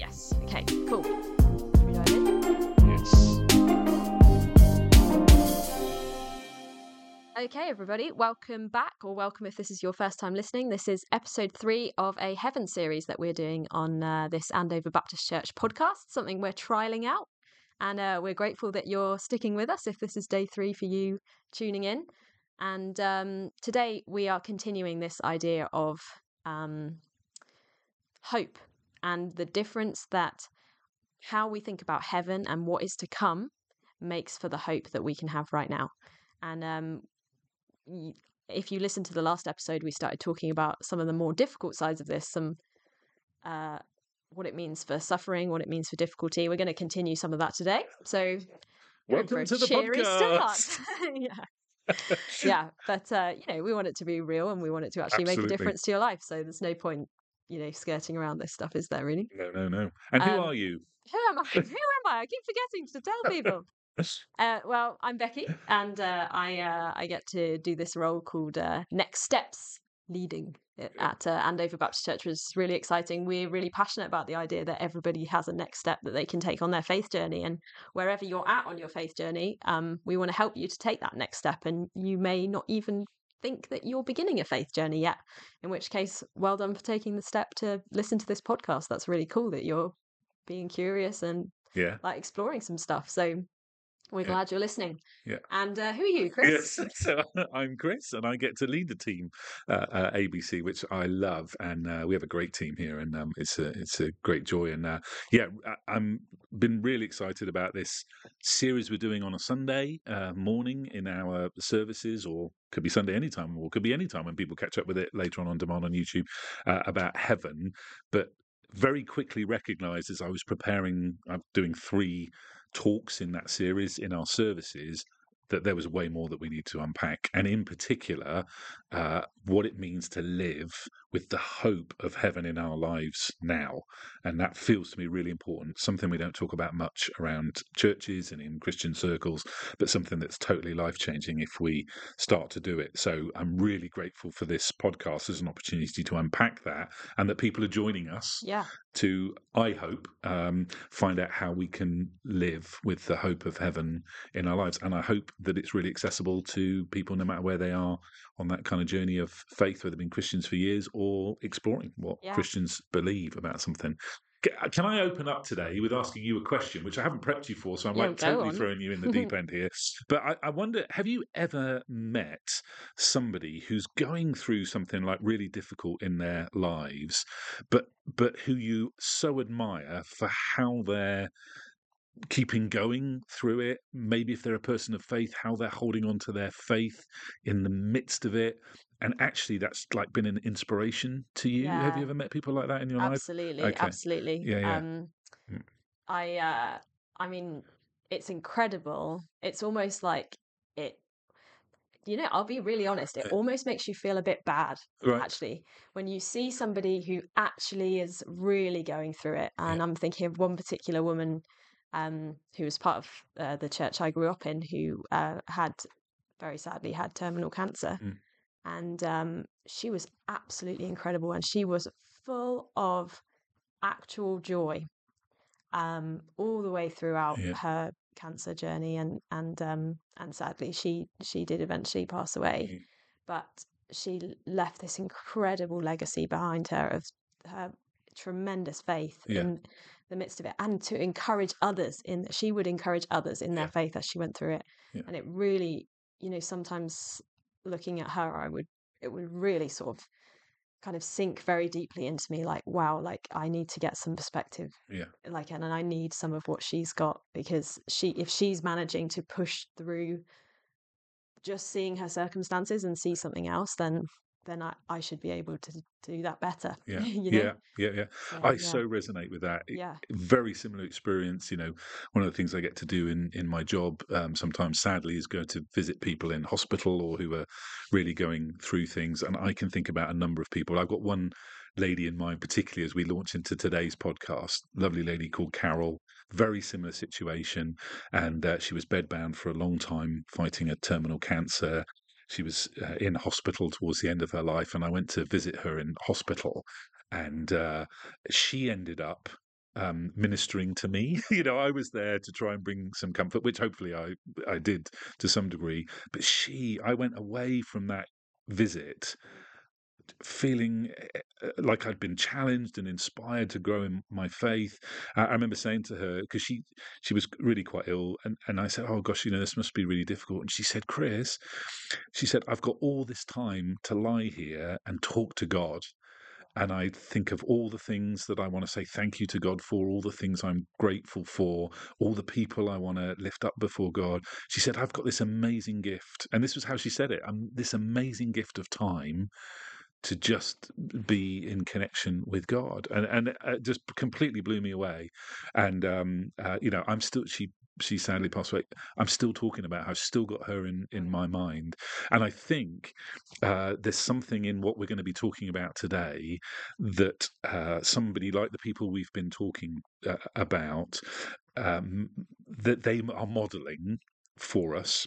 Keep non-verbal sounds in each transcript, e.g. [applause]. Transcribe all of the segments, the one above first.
Yes. Okay. Cool. Should we dive in? Yes. Okay, everybody, welcome back, or welcome if this is your first time listening. This is episode three of a Heaven series that we're doing on uh, this Andover Baptist Church podcast, something we're trialing out. And uh, we're grateful that you're sticking with us if this is day three for you tuning in. And um, today we are continuing this idea of um, hope and the difference that how we think about heaven and what is to come makes for the hope that we can have right now. And um, if you listen to the last episode, we started talking about some of the more difficult sides of this, some uh, what it means for suffering, what it means for difficulty. We're going to continue some of that today. So, Welcome to the podcast. start. [laughs] yeah. [laughs] yeah, but uh, you know, we want it to be real and we want it to actually make a difference to your life. So there's no point, you know, skirting around this stuff, is there really? No, no, no. And who Um, are you? [laughs] Who am I? [laughs] Who am I? I keep forgetting to tell people. Uh, well, I'm Becky, and uh, I uh, I get to do this role called uh, Next Steps leading at uh, Andover Baptist Church, which is really exciting. We're really passionate about the idea that everybody has a next step that they can take on their faith journey, and wherever you're at on your faith journey, um, we want to help you to take that next step. And you may not even think that you're beginning a faith journey yet, in which case, well done for taking the step to listen to this podcast. That's really cool that you're being curious and Yeah. like exploring some stuff. So we're Yeah. glad you're listening. Yeah. And uh, who are you, [laughs] Chris? Yes, so [laughs] I'm Chris, and I get to lead the team, uh, uh, ABC, which I love, and uh, we have a great team here, and um, it's a it's a great joy, and uh, yeah, I- I'm been really excited about this series we're doing on a Sunday uh, morning in our services, or could be Sunday anytime, or could be anytime when people catch up with it later on on demand on YouTube uh, about heaven, but very quickly recognised as I was preparing, I'm doing three talks in that series in our services that there was way more that we need to unpack, and in particular, uh, what it means to live with the hope of heaven in our lives now. And that feels to me really important, something we don't talk about much around churches and in Christian circles, but something that's totally life changing if we start to do it. So I'm really grateful for this podcast as an opportunity to unpack that and that people are joining us Yeah. to, I hope, um, find out how we can live with the hope of heaven in our lives. And I hope that it's really accessible to people no matter where they are on that kind of journey of faith, whether they've been Christians for years or exploring what Yeah. Christians believe about something. Uh, can I open up today with asking you a question, which I haven't prepped you for, so I'm Yeah, like totally on. throwing you in the deep end here. But I, I wonder, have you ever met somebody who's going through something like really difficult in their lives, but but who you so admire for how they're keeping going through it? Maybe if they're a person of faith, how they're holding on to their faith in the midst of it. And actually, that's like been an inspiration to you. Have you ever met people like that in your life? Absolutely. Okay. Absolutely. Yeah, yeah. Um, Mm. I, uh, I mean, it's incredible. It's almost like it, you know, I'll be really honest. It almost makes you feel a bit bad, Right. actually, when you see somebody who actually is really going through it. And Yeah. I'm thinking of one particular woman um, who was part of uh, the church I grew up in who uh, had, very sadly, had terminal cancer. Mm. And um, she was absolutely incredible. And she was full of actual joy um, all the way throughout Yeah. her cancer journey. And and um, and sadly, she she did eventually pass away. Mm. But she left this incredible legacy behind her of her tremendous faith Yeah. in the midst of it and to encourage others in she would encourage others in their Yeah. faith as she went through it Yeah. and it really you know sometimes looking at her i would it would really sort of kind of sink very deeply into me like wow like i need to get some perspective Yeah. like and i need some of what she's got because she if she's managing to push through just seeing her circumstances and see something else then then i, I should be able to do that better [laughs] Yeah. you know Yeah. Yeah. Yeah. so, I yeah. so resonate with that. Yeah very similar experience. You know, one of the things I get to do in in my job um, sometimes, sadly, is go to visit people in hospital or who are really going through things. And I can think about a number of people. I've got one lady in mind, particularly as we launch into today's podcast. Lovely lady called Carol. Very similar situation, and uh, she was bedbound for a long time, fighting a terminal cancer. She was uh, in hospital towards the end of her life, and I went to visit her in hospital, and uh, she ended up um, ministering to me. [laughs] you know, I was there to try and bring some comfort, which hopefully I I did to some degree. But she, I went away from that visit feeling eh, eh, like I'd been challenged and inspired to grow in my faith. I, remember saying to her because she she was really quite ill, and and I said, "Oh gosh, you know this must be really difficult." And she said, "Chris," she said, "I've got all this time to lie here and talk to God." and I think of all the things that I want to say thank you to God for, all the things I'm grateful for, all the people I want to lift up before God. She said, I've got this amazing gift. And this was how she said it um, this amazing gift of time to just be in connection with God, and and it just completely blew me away. And um, uh, you know, I'm still she she sadly passed away. I'm still talking about her. I've still got her in in my mind, and I think uh, there's something in what we're going to be talking about today that uh, somebody like the people we've been talking uh, about um, that they are modelling for us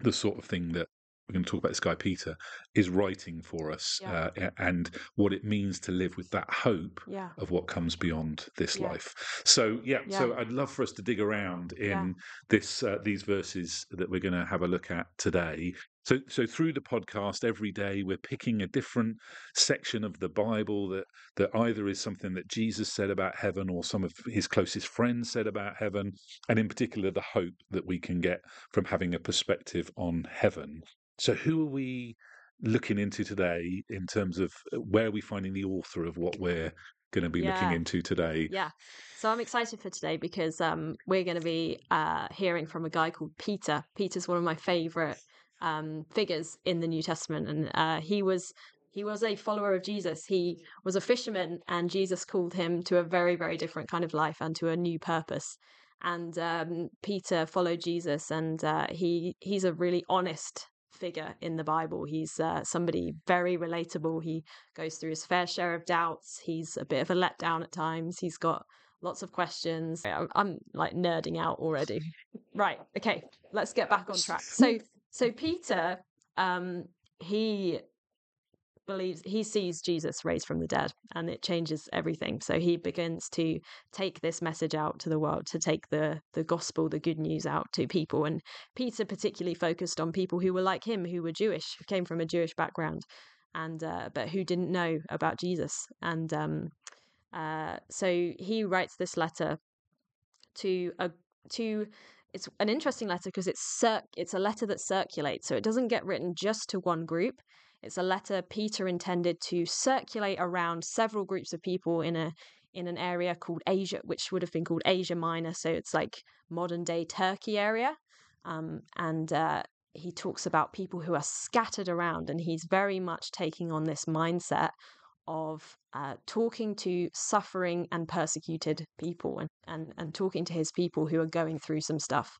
the sort of thing that we're going to talk about this guy Peter is writing for us Yeah. uh, and what it means to live with that hope Yeah. of what comes beyond this Yeah. life. So yeah, so I'd love for us to dig around in this uh, these verses that we're going to have a look at today. So so through the podcast every day we're picking a different section of the Bible that that either is something that Jesus said about heaven or some of his closest friends said about heaven and in particular the hope that we can get from having a perspective on heaven. So who are we looking into today in terms of uh, where are we finding the author of what we're going to be looking into today? Yeah. So I'm excited for today because um, we're going to be uh, hearing from a guy called Peter. Peter's one of my favorite um, figures in the New Testament, and uh, he was he was a follower of Jesus. He was a fisherman, and Jesus called him to a very very different kind of life and to a new purpose. And um, Peter followed Jesus, and uh, he he's a really honest figure in the Bible. He's uh, somebody very relatable. He goes through his fair share of doubts. He's a bit of a letdown at times. He's got lots of questions. I'm, I'm like nerding out already. right. Okay. Let's get back on track. So, so Peter, um, he believes he sees Jesus raised from the dead and it changes everything. So he begins to take this message out to the world, to take the the gospel, the good news out to people. And Peter particularly focused on people who were like him, who were Jewish, who came from a Jewish background, and uh, but who didn't know about Jesus. And um, uh, so he writes this letter to a to it's an interesting letter because it's cir- it's a letter that circulates, so it doesn't get written just to one group. It's a letter Peter intended to circulate around several groups of people in a in an area called Asia, which would have been called Asia Minor. So it's like modern day Turkey area. Um, and uh, he talks about people who are scattered around, and he's very much taking on this mindset of uh, talking to suffering and persecuted people and, and, and talking to his people who are going through some stuff.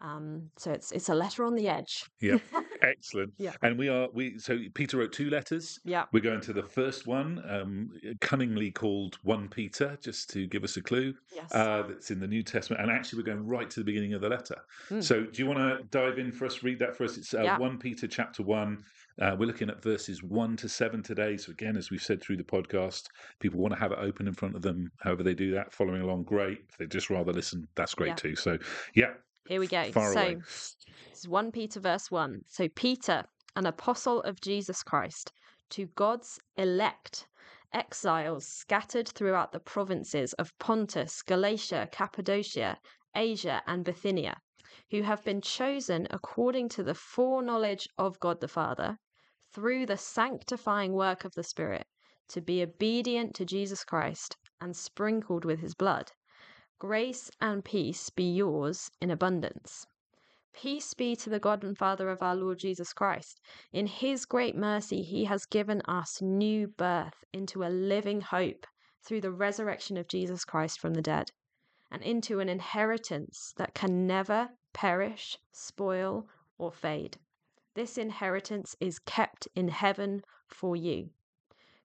Um, so it's it's a letter on the edge. Yeah, [laughs] excellent. Yeah. And we are we so Peter wrote two letters. Yeah. We're going to the first one, um, cunningly called one Peter, just to give us a clue. Yes. Uh, that's in the New Testament, and actually we're going right to the beginning of the letter. Mm. So, do you want to dive in for us? Read that for us. It's uh, Yeah. one Peter chapter one. Uh, we're looking at verses one to seven today. So, again, as we've said through the podcast, people want to have it open in front of them. However, they do that, following along, great. If they just rather listen, that's great Yeah. too. So, yeah, Here we go. far so away. Is 1 Peter verse 1. So Peter, an apostle of Jesus Christ, to God's elect, exiles scattered throughout the provinces of Pontus, Galatia, Cappadocia, Asia, and Bithynia, who have been chosen according to the foreknowledge of God the Father, through the sanctifying work of the Spirit, to be obedient to Jesus Christ and sprinkled with his blood. Grace and peace be yours in abundance. Peace be to the God and Father of our Lord Jesus Christ. In his great mercy, he has given us new birth into a living hope through the resurrection of Jesus Christ from the dead, and into an inheritance that can never perish, spoil, or fade. This inheritance is kept in heaven for you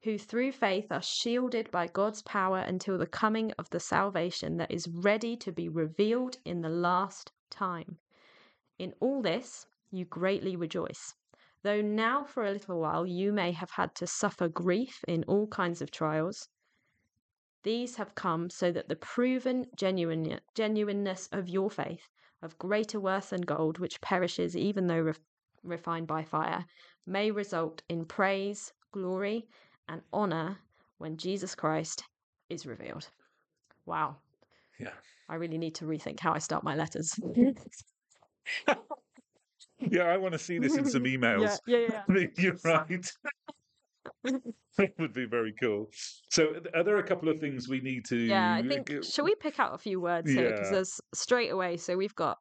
who through faith are shielded by God's power until the coming of the salvation that is ready to be revealed in the last time. In all this, you greatly rejoice, though now for a little while you may have had to suffer grief in all kinds of trials. These have come so that the proven genuine, genuineness of your faith, of greater worth than gold, which perishes even though ref, refined by fire, may result in praise, glory, and honor when Jesus Christ is revealed. Wow. Yeah. I really need to rethink how I start my letters. [laughs] yeah, I want to see this in some [laughs] emails. Yeah, yeah, yeah. [laughs] You're right. that would be very cool. So, are there a couple of things we need to? Yeah, I think. Shall we pick out a few words here? Because there's straight away. So we've got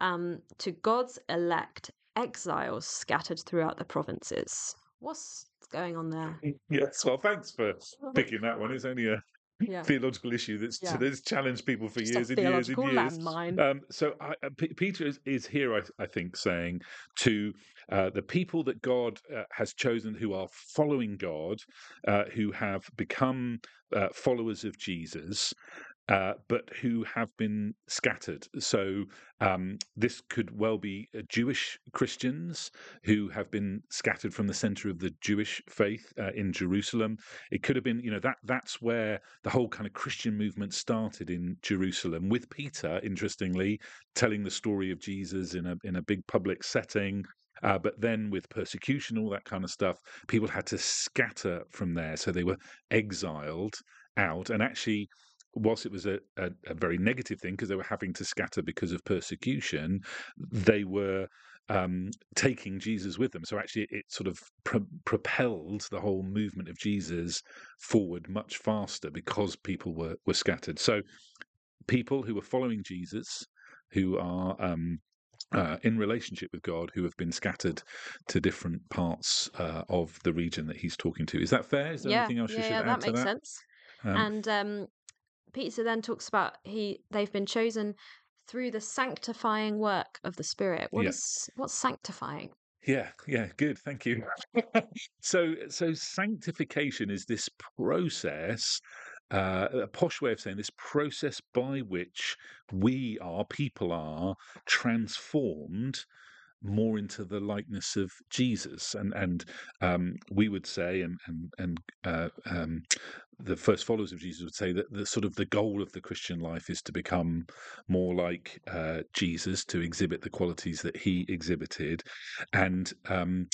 um, to God's elect exiles scattered throughout the provinces. What's going on there? [laughs] Yes. Well, thanks for picking that one. It's only a Yeah. theological issue that's Yeah. that's challenged people for Just years and years and years. Um, so I, uh, Peter is, is here, I, I think, saying to uh, the people that God uh, has chosen who are following God, uh, who have become uh, followers of Jesus. Uh, but who have been scattered. So um, this could well be uh, Jewish Christians who have been scattered from the center of the Jewish faith uh, in Jerusalem. It could have been, you know, that that's where the whole kind of Christian movement started in Jerusalem with Peter, interestingly, telling the story of Jesus in a in a big public setting. Uh, but then with persecution, all that kind of stuff, people had to scatter from there. So they were exiled out. And actually, whilst it was a, a, a very negative thing because they were having to scatter because of persecution, they were um, taking Jesus with them. So actually, it sort of pro- propelled the whole movement of Jesus forward much faster because people were were scattered. So people who were following Jesus, who are um, uh, in relationship with God, who have been scattered to different parts uh, of the region that he's talking to. Is that fair? Is there yeah, anything else yeah, you should yeah, add that to makes that? sense. Um, and um, Peter then talks about he they've been chosen through the sanctifying work of the Spirit. What Yeah. is what's sanctifying? Yeah, yeah, good, thank you. [laughs] so, so sanctification is this process, uh, a posh way of saying this process by which we are, people are transformed more into the likeness of Jesus, and and um, we would say, and and and uh, um, the first followers of Jesus would say that the sort of the goal of the Christian life is to become more like uh, Jesus, to exhibit the qualities that he exhibited, and um,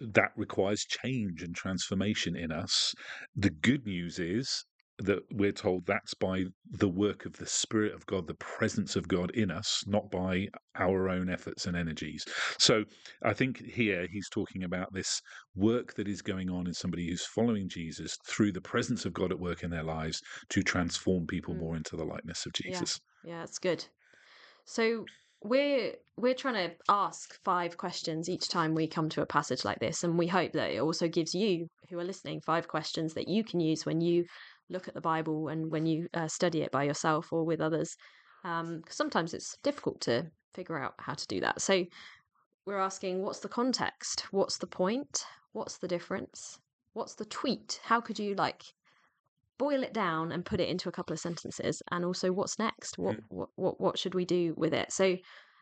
that requires change and transformation in us. The good news is that we're told that's by the work of the Spirit of God, the presence of God in us, not by our own efforts and energies. So I think here he's talking about this work that is going on in somebody who's following Jesus through the presence of God at work in their lives to transform people Mm. more into the likeness of Jesus. Yeah, it's good. So we're we're trying to ask five questions each time we come to a passage like this, and we hope that it also gives you who are listening five questions that you can use when you look at the Bible and when you uh, study it by yourself or with others. Um, sometimes it's difficult to figure out how to do that. So we're asking, what's the context? What's the point? What's the difference? What's the tweet? How could you like boil it down and put it into a couple of sentences and also what's next what what what, what should we do with it so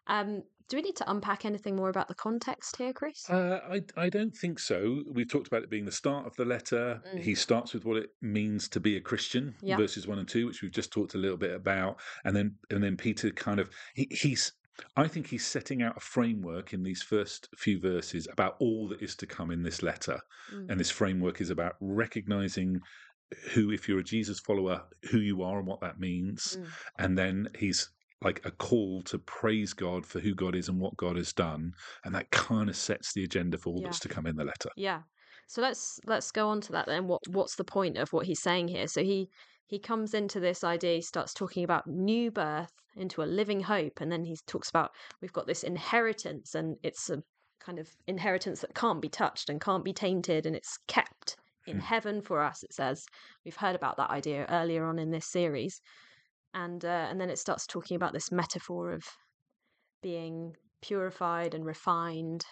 um do we need to unpack anything more about the context here chris Uh, I I don't think so. We've talked about it being the start of the letter. Mm. He starts with what it means to be a Christian, Yeah. verses one and two, which we've just talked a little bit about, and then and then Peter kind of he, he's. I think he's setting out a framework in these first few verses about all that is to come in this letter, Mm. and this framework is about recognizing who, if you're a Jesus follower, who you are and what that means, Mm. and then he's like a call to praise God for who God is and what God has done, and that kind of sets the agenda for all Yeah. that's to come in the letter. yeah so let's let's go on to that then what what's the point of what he's saying here so he he comes into this idea he starts talking about new birth into a living hope and then he talks about we've got this inheritance and it's a kind of inheritance that can't be touched and can't be tainted and it's kept in Hmm. heaven for us it says we've heard about that idea earlier on in this series and uh, and then it starts talking about this metaphor of being purified and refined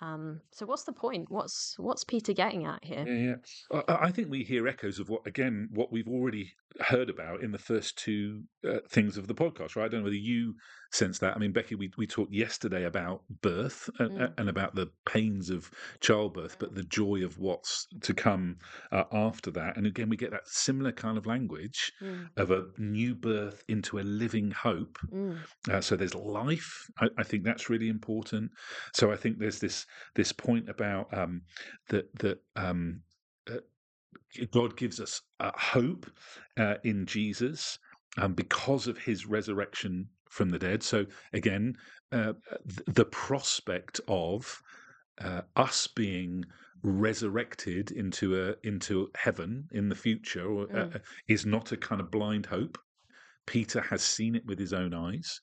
um so what's the point what's what's peter getting at here Yeah, yeah. I, I think we hear echoes of what, again, what we've already heard about in the first two uh, things of the podcast, right? I don't know whether you sense that. I mean, Becky, we, we talked yesterday about birth and, Mm. and about the pains of childbirth, but the joy of what's to come uh, after that. And again, we get that similar kind of language Mm, of a new birth into a living hope. mm, Uh, so there's life. I, I think that's really important. So I think there's this this point about um, that that um, uh, God gives us uh, hope uh, in Jesus um, because of His resurrection from the dead. So again, uh, th- the prospect of uh, us being resurrected into a into heaven in the future uh, Mm. is not a kind of blind hope. Peter has seen it with his own eyes.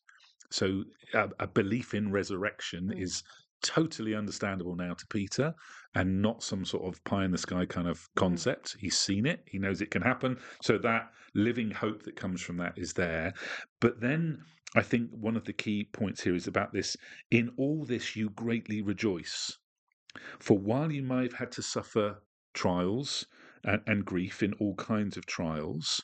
So a, a belief in resurrection Mm. is totally understandable now to Peter and not some sort of pie in the sky kind of hmm. concept. He's seen it, he knows it can happen. So that living hope that comes from that is there. But then I think one of the key points here is about this in all this you greatly rejoice. For while you may have had to suffer trials and, and grief in all kinds of trials,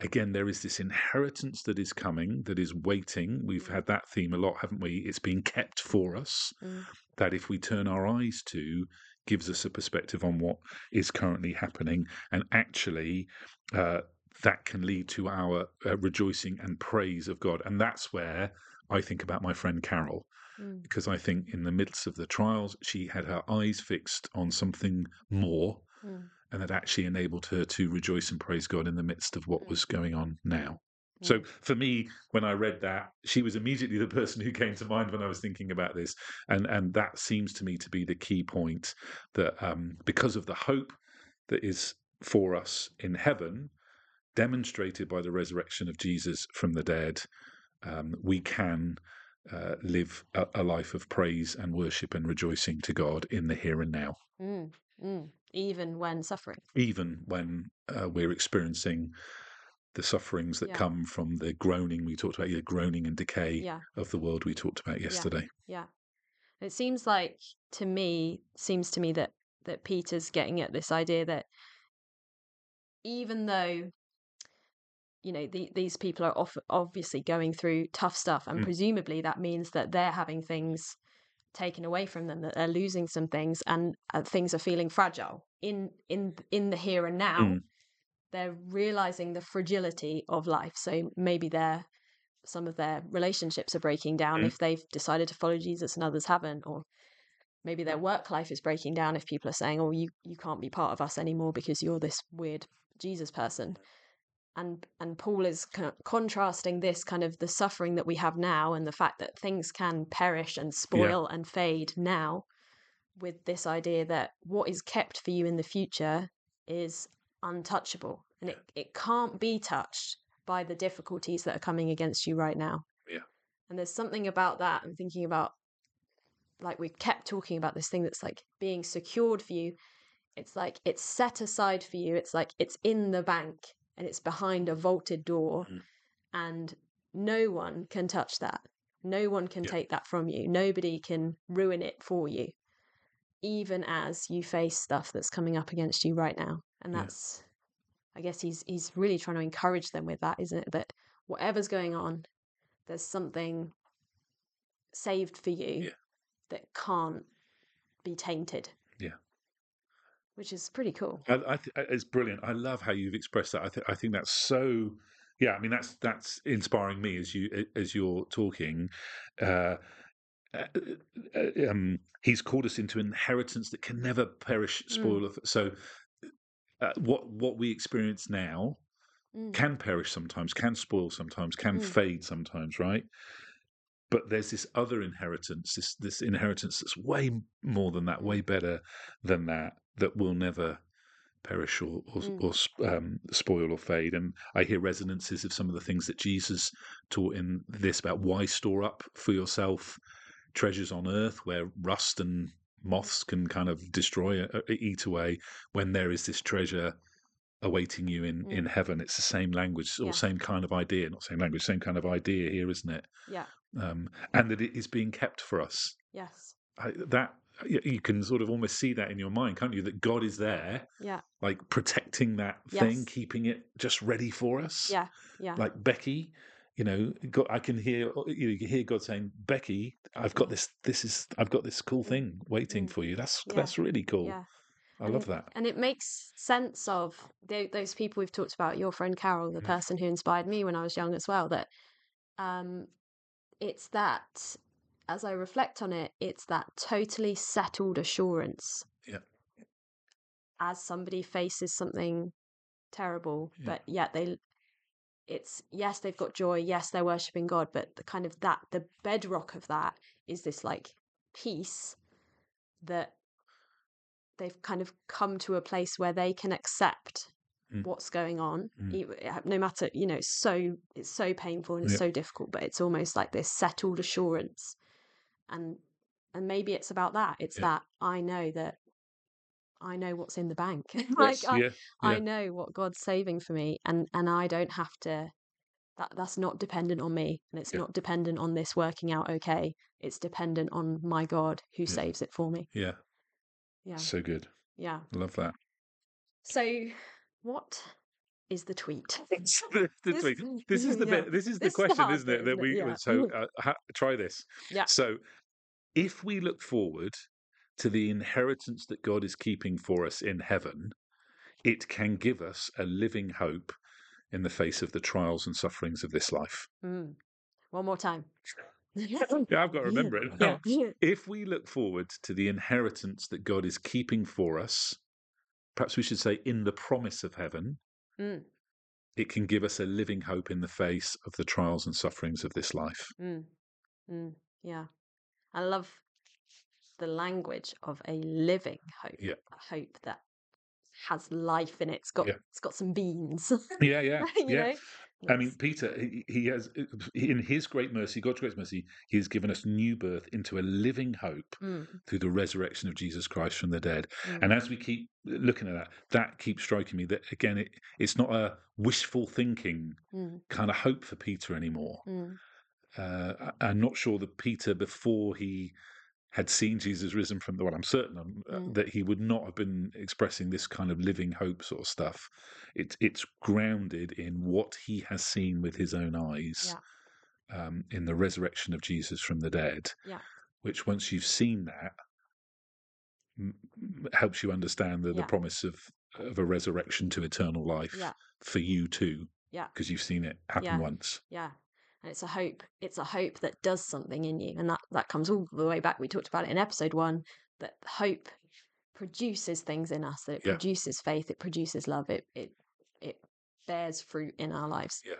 again, there is this inheritance that is coming, that is waiting. We've had that theme a lot, haven't we? It's being kept for us, mm, that if we turn our eyes to, gives us a perspective on what is currently happening. And actually, uh, that can lead to our uh, rejoicing and praise of God. And that's where I think about my friend Carol mm, because I think in the midst of the trials, she had her eyes fixed on something more, mm, and that actually enabled her to rejoice and praise God in the midst of what Mm. was going on now. mm. So for me, when I read that, she was immediately the [laughs] person who came to mind when I was thinking about this, and and that seems to me to be the key point that um, because of the hope that is for us in heaven, demonstrated by the resurrection of Jesus from the dead, um, we can uh, live a, a life of praise and worship and rejoicing to God in the here and now, mm, mm. Even when suffering. even when uh, we're experiencing the sufferings that Yeah. come from the groaning we talked about, the groaning and decay Yeah. of the world we talked about yesterday. Yeah. It seems like to me seems to me that that Peter's getting at this idea that even though you know the, these people are off, obviously going through tough stuff and Mm. presumably that means that they're having things taken away from them that they're losing some things and uh, things are feeling fragile in in in the here and now Mm. they're realizing the fragility of life so maybe their some of their relationships are breaking down Mm. if they've decided to follow Jesus and others haven't or maybe their work life is breaking down if people are saying oh you you can't be part of us anymore because you're this weird Jesus person and and Paul is kind of contrasting this kind of the suffering that we have now and the fact that things can perish and spoil and fade now with this idea that what is kept for you in the future is untouchable and it, it can't be touched by the difficulties that are coming against you right now. Yeah. And there's something about that I'm thinking about like we kept talking about this thing that's like being secured for you. It's like it's set aside for you. It's like it's in the bank and it's behind a vaulted door Mm. and no one can touch that. No one can Yeah. take that from you. Nobody can ruin it for you. Even as you face stuff that's coming up against you right now. And Yeah. that's I guess he's he's really trying to encourage them with that, isn't it? That whatever's going on, there's something saved for you Yeah. that can't be tainted. Yeah. Which is pretty cool. I, I th- it's brilliant. I love how you've expressed that. I, th- I think that's so. Yeah, I mean that's that's inspiring me as you as you're talking. Uh, uh, uh, um, he's called us into inheritance that can never perish, Mm. spoil. Of, so, uh, what what we experience now Mm. can perish sometimes, can spoil sometimes, can Mm. fade sometimes, right? But there's this other inheritance, this this inheritance that's way more than that, way better than that, that will never perish or or, Mm. or um, spoil or fade. And I hear resonances of some of the things that Jesus taught in this about why store up for yourself treasures on earth where rust and moths can kind of destroy, eat away, when there is this treasure awaiting you in, in Mm. heaven. It's the same language or Yeah. same kind of idea, not same language, same kind of idea here, isn't it? Yeah. Um, and that it is being kept for us. Yes. I, that you can sort of almost see that in your mind, can't you? That God is there, Yeah. like protecting that thing, keeping it just ready for us. Yeah. Yeah. Like Becky, you know, God, I can hear you, know, you can hear God saying, "Becky, I've got this. This is I've got this cool thing waiting Mm. for you." That's Yeah. that's really cool. Yeah. I and, love that. And it makes sense of tho- those people we've talked about, your friend Carol, the Mm. person who inspired me when I was young as well, that um, it's that, as I reflect on it, it's that totally settled assurance. Yeah. As somebody faces something terrible, Yeah. but yet they, it's, yes, they've got joy, yes, they're worshipping God, but the kind of that, the bedrock of that is this like peace that they've kind of come to a place where they can accept Mm. what's going on Mm. no matter you know it's so it's so painful and it's Yeah. so difficult but it's almost like this settled assurance and and maybe it's about that it's Yeah. that i know that i know what's in the bank [laughs] like Yes, I, yeah, I know what god's saving for me and and i don't have to that that's not dependent on me and it's not dependent on this working out okay it's dependent on my god who saves it for me yeah. yeah So good. yeah Love that. so what is the tweet [laughs] [laughs] the, the This- tweet. This is the yeah. bit. This is the This is the question, hard isn't it? That we Yeah. so uh, ha, try this. Yeah. So, if we look forward to the inheritance that God is keeping for us in heaven, it can give us a living hope in the face of the trials and sufferings of this life. Mm. One more time. [laughs] Yeah, I've got to remember it now. If we look forward to the inheritance that God is keeping for us, perhaps we should say in the promise of heaven, Mm, it can give us a living hope in the face of the trials and sufferings of this life. mm, mm, yeah. I love the language of a living hope. Yeah. A hope that has life in it. It's got Yeah. it's got some beans. Yeah, yeah, [laughs] yeah. know? I mean, Peter, he, he has, in his great mercy, God's great mercy, he has given us new birth into a living hope mm, through the resurrection of Jesus Christ from the dead. mm, And as we keep looking at that, that keeps striking me that, again, it, it's not a wishful thinking mm, kind of hope for Peter anymore. mm, Uh, I'm not sure that Peter, before he had seen Jesus risen from the well, I'm certain um, uh, Mm. that he would not have been expressing this kind of living hope sort of stuff. It's it's grounded in what he has seen with his own eyes, um, in the resurrection of Jesus from the dead. Yeah. Which, once you've seen that, m- helps you understand the, the promise of of a resurrection to eternal life Yeah. for you too. Yeah. because you've seen it happen Yeah. once. yeah. And it's a hope. It's a hope that does something in you. And that, that comes all the way back. We talked about it in episode one that hope produces things in us, that it Yeah. produces faith, it produces love, it it it bears fruit in our lives. yeah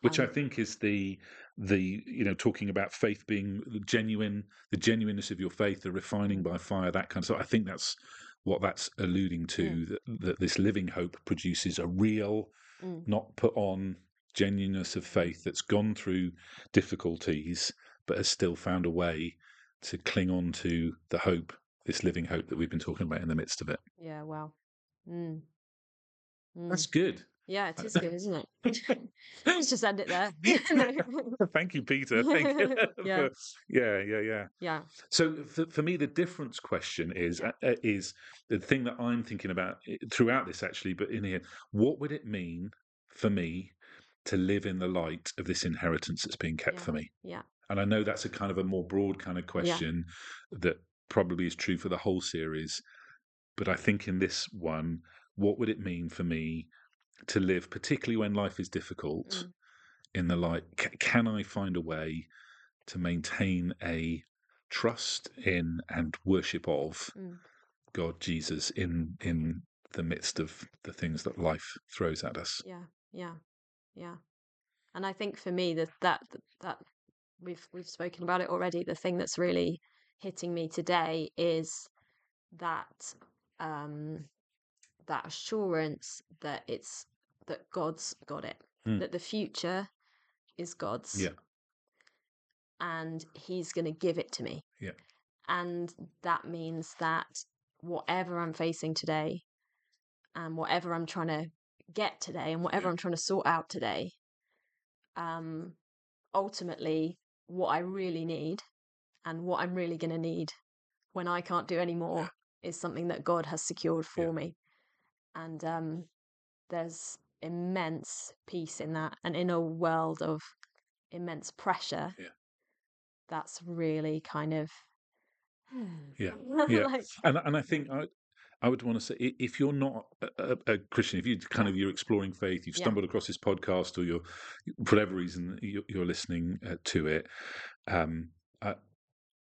which I Um, think is the the you know talking about faith being the genuine, the genuineness of your faith, the refining by fire, that kind of stuff. I think that's what that's alluding to. Mm. That, that this living hope produces a real, Mm. not put on genuineness of faith that's gone through difficulties, but has still found a way to cling on to the hope, this living hope that we've been talking about in the midst of it. Yeah, wow. Mm. Mm. That's good. Yeah, it is good, isn't it? [laughs] [laughs] Let's just end it there. [laughs] Thank you, Peter. Thank you. Yeah. yeah, yeah, yeah. yeah. So for, for me, the difference question is uh, uh, is the thing that I'm thinking about throughout this actually, but in here, what would it mean for me to live in the light of this inheritance that's being kept for me? Yeah. And I know that's a kind of a more broad kind of question that probably is true for the whole series, but I think in this one, what would it mean for me to live, particularly when life is difficult, Mm. in the light? C- can I find a way to maintain a trust in and worship of Mm. God, Jesus, in in the midst of the things that life throws at us? Yeah, yeah, yeah. And I think for me that that that we've we've spoken about it already. The thing that's really hitting me today is that um that assurance that it's that God's got it. Mm. That the future is God's. Yeah. And he's going to give it to me. Yeah. And that means that whatever I'm facing today and whatever I'm trying to get today and whatever I'm trying to sort out today, um, ultimately, what I really need and what I'm really going to need when I can't do any more is something that God has secured for Yeah. me. And um, there's immense peace in that. And in a world of immense pressure, Yeah. that's really kind of. Yeah, [laughs] yeah. like, and and I think I I would want to say if you're not a, a, Christian, if you kind of you're exploring faith, you've Yeah. stumbled across this podcast, or you're for whatever reason you're, you're listening uh, to it. Um, uh,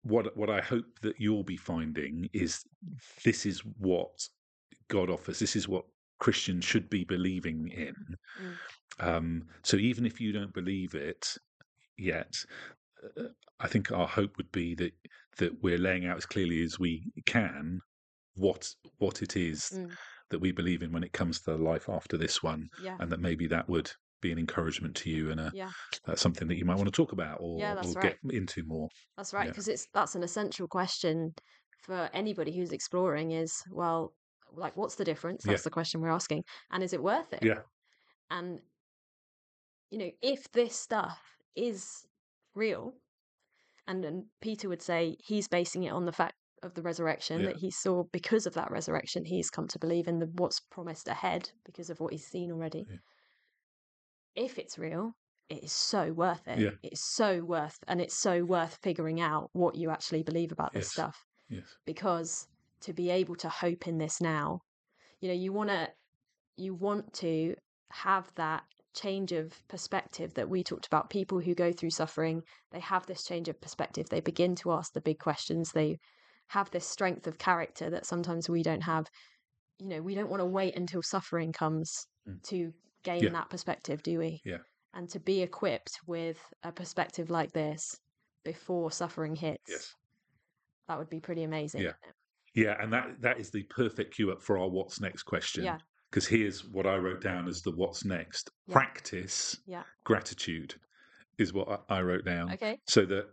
what what I hope that you'll be finding is this is what God offers. This is what Christians should be believing in. Mm. Um, so even if you don't believe it yet, uh, I think our hope would be that that we're laying out as clearly as we can what what it is Mm. that we believe in when it comes to life after this one, yeah. and that maybe that would be an encouragement to you and a, Yeah. uh, something that you might want to talk about or, Yeah, or right. get into more. That's right, Yeah. because it's that's an essential question for anybody who's exploring is, well, like what's the difference? Yeah. That's the question we're asking. And is it worth it? Yeah. And you know, if this stuff is real, and, and Peter would say he's basing it on the fact of the resurrection Yeah. that he saw because of that resurrection, he's come to believe in the what's promised ahead because of what he's seen already. Yeah. If it's real, it is so worth it. Yeah. It's so worth, and it's so worth figuring out what you actually believe about this stuff Yes. because to be able to hope in this now, you know, you want to, you want to have that change of perspective that we talked about. People who go through suffering, they have this change of perspective. They begin to ask the big questions. They have this strength of character that sometimes we don't have. You know, we don't want to wait until suffering comes Mm. to gain Yeah. that perspective, do we? Yeah. And to be equipped with a perspective like this before suffering hits, Yes. that would be pretty amazing. Yeah. Yeah, and that that is the perfect cue up for our what's next question. Yeah. Because here's what I wrote down as the what's next. Yeah. Practice Yeah. gratitude is what I I wrote down. Okay. So that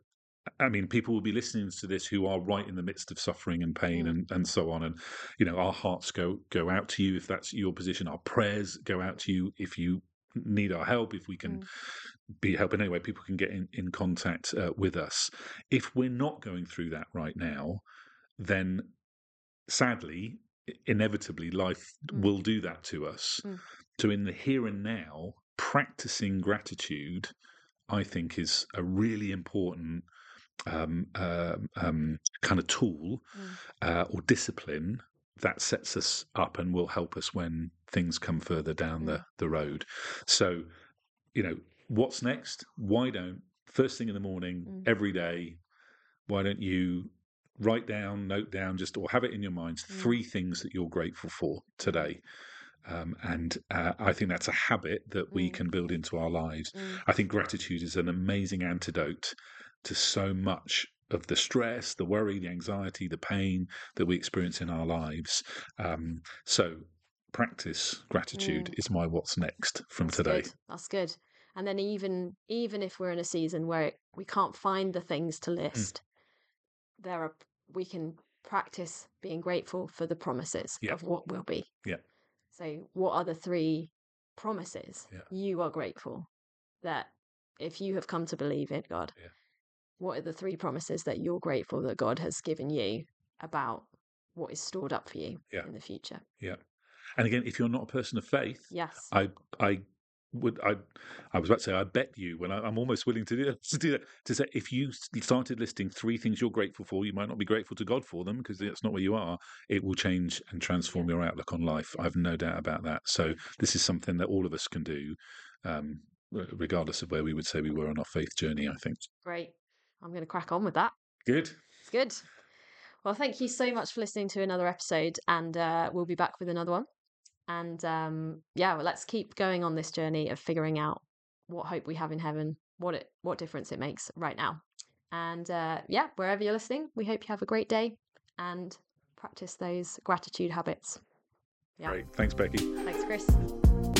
I mean, people will be listening to this who are right in the midst of suffering and pain Mm. and, and so on. And you know, our hearts go go out to you if that's your position. Our prayers go out to you if you need our help. If we can Mm. be helping anyway, people can get in in contact uh, with us. If we're not going through that right now, then sadly, inevitably, life Mm. will do that to us. Mm. So, in the here and now, practicing gratitude, I think, is a really important um, um um, kind of tool Mm. uh, or discipline that sets us up and will help us when things come further down Mm. the, the road. So, you know, what's next? Why don't, first thing in the morning, Mm. every day, why don't you write down, note down, just or have it in your minds Mm. three things that you're grateful for today? Um, and uh, I think that's a habit that we Mm. can build into our lives. Mm. I think gratitude is an amazing antidote to so much of the stress, the worry, the anxiety, the pain that we experience in our lives. Um, so, practice gratitude Mm. is my what's next from That's today. good. That's good. And then even even if we're in a season where it, we can't find the things to list, there are we can practice being grateful for the promises Yeah. of what will be. Yeah. So what are the three promises Yeah. you are grateful that if you have come to believe in God, Yeah. What are the three promises that you're grateful that God has given you about what is stored up for you Yeah. in the future? Yeah. And again, if you're not a person of faith, Yes. I I would I I was about to say I bet you when I, I'm almost willing to do that, [laughs] to do that to say if you started listing three things you're grateful for, you might not be grateful to God for them because that's not where you are. It will change and transform your outlook on life. I have no doubt about that. So this is something that all of us can do, um, regardless of where we would say we were on our faith journey. I think. Great. I'm going to crack on with that. Good. Good. Well, thank you so much for listening to another episode, and uh, we'll be back with another one. And um, yeah, well, let's keep going on this journey of figuring out what hope we have in heaven, what it, what difference it makes right now. And uh, yeah, wherever you're listening, we hope you have a great day and practice those gratitude habits. Yeah. Great. Thanks, Becky. Thanks, Chris.